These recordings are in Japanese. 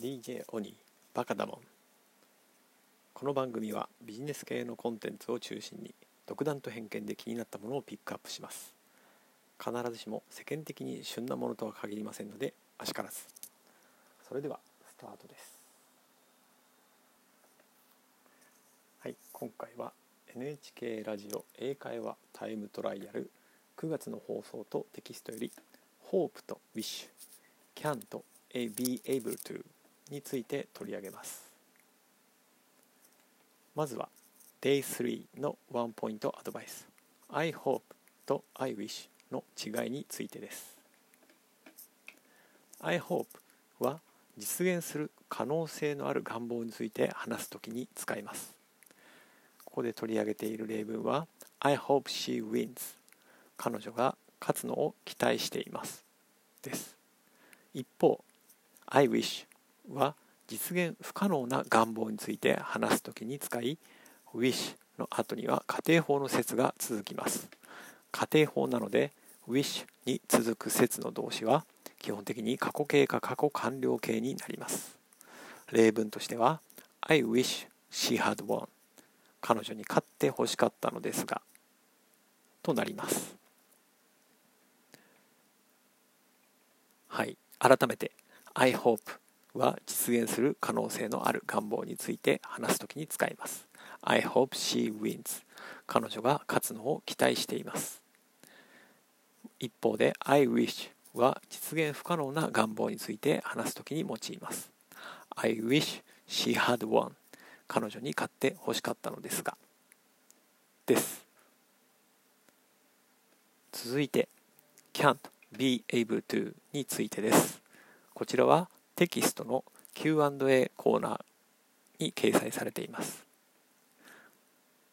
DJ オニーバカだもん。この番組はビジネス系のコンテンツを中心に独断と偏見で気になったものをピックアップします。必ずしも世間的に旬なものとは限りませんのであしからず。それではスタートです。はい今回は NHK ラジオ英会話タイムトライアル9月の放送とテキストより Hope と Wish Can と Be Able to について取り上げます。まずは Day3 のワンポイントアドバイス。I hope と I wish の違いについてです。I hope は実現する可能性のある願望について話すときに使います。ここで取り上げている例文は I hope she wins 彼女が勝つのを期待しています。です。一方 I wish は実現不可能な願望について話すときに使い wish の後には仮定法の説が続きます。仮定法なので wish に続く説の動詞は基本的に過去形か過去完了形になります。例文としては I wish she had won 彼女に勝って欲しかったのですがとなります。はい。改めて I hope は実現する可能性のある願望について話すときに使います。I hope she wins. 彼女が勝つのを期待しています。一方で I wish は実現不可能な願望について話すときに用います。I wish she had won. 彼女に勝って欲しかったのですが。です。続いて can't be able to についてです。こちらはテキストの Q&A コーナーに掲載されています。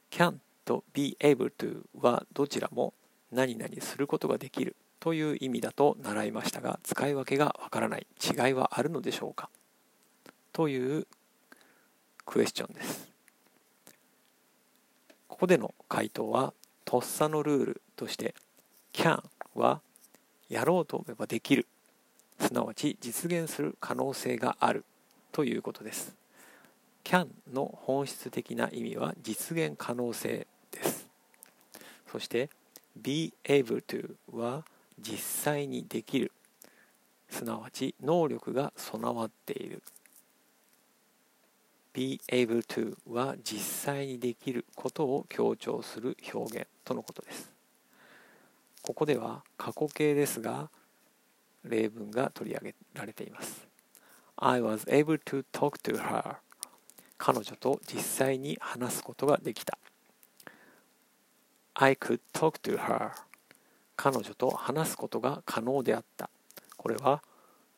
can と be able to はどちらも何々することができるという意味だと習いましたが使い分けがわからない違いはあるのでしょうか？というクエスチョンです。ここでの回答はとっさのルールとして can はやろうと思えばできるすなわち実現する可能性があるということです。can の本質的な意味は実現可能性です。そして be able to は実際にできる。すなわち能力が備わっている。be able to は実際にできることを強調する表現とのことです。ここでは過去形ですが例文が取り上げられています。I was able to talk to her. 彼女と実際に話すことができた。I could talk to her. 彼女と話すことが可能であった。これは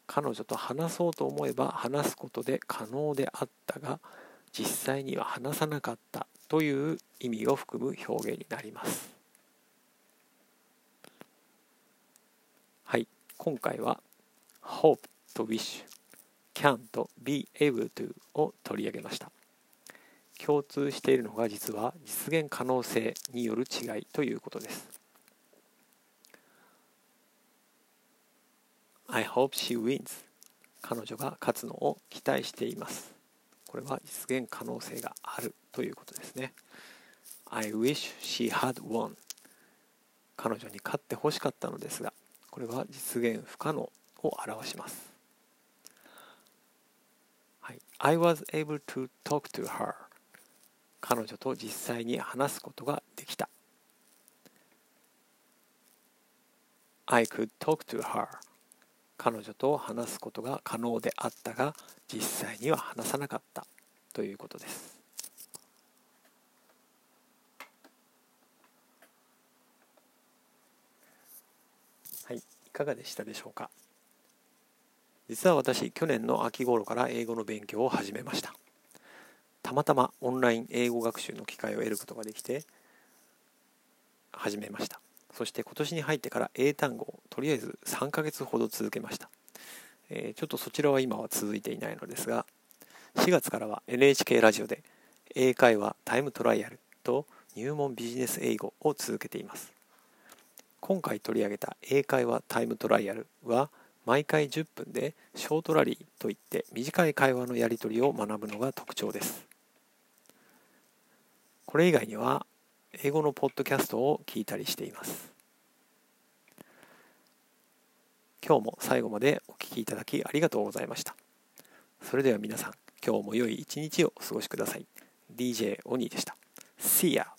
彼女と話そうと思えば話すことで可能であったが実際には話さなかった。という意味を含む表現になります。はい。今回は hope と wish can と be able to を取り上げました。共通しているのが実は実現可能性による違いということです。I hope she wins. 彼女が勝つのを期待しています。これは実現可能性があるということですね。I wish she had won. 彼女に勝ってほしかったのですがこれは実現不可能を表します。はい、I was able to talk to her. 彼女と実際に話すことができた。I could talk to her. 彼女と話すことが可能であったが実際には話さなかった。ということですはいいかがでしたでしょうか？実は私去年の秋頃から英語の勉強を始めました。たまたまオンライン英語学習の機会を得ることができて始めました。そして今年に入ってから英単語をとりあえず3ヶ月ほど続けました、えー、ちょっとそちらは今は続いていないのですが4月からは NHK ラジオで英会話タイムトライアルと入門ビジネス英語を続けています。今回取り上げた英会話タイムトライアルは毎回10分でショートラリーといって短い会話のやり取りを学ぶのが特徴です。これ以外には英語のポッドキャストを聞いたりしています。今日も最後までお聴きいただきありがとうございました。それでは皆さん今日も良い一日をお過ごしください。DJ オニーでした。See ya!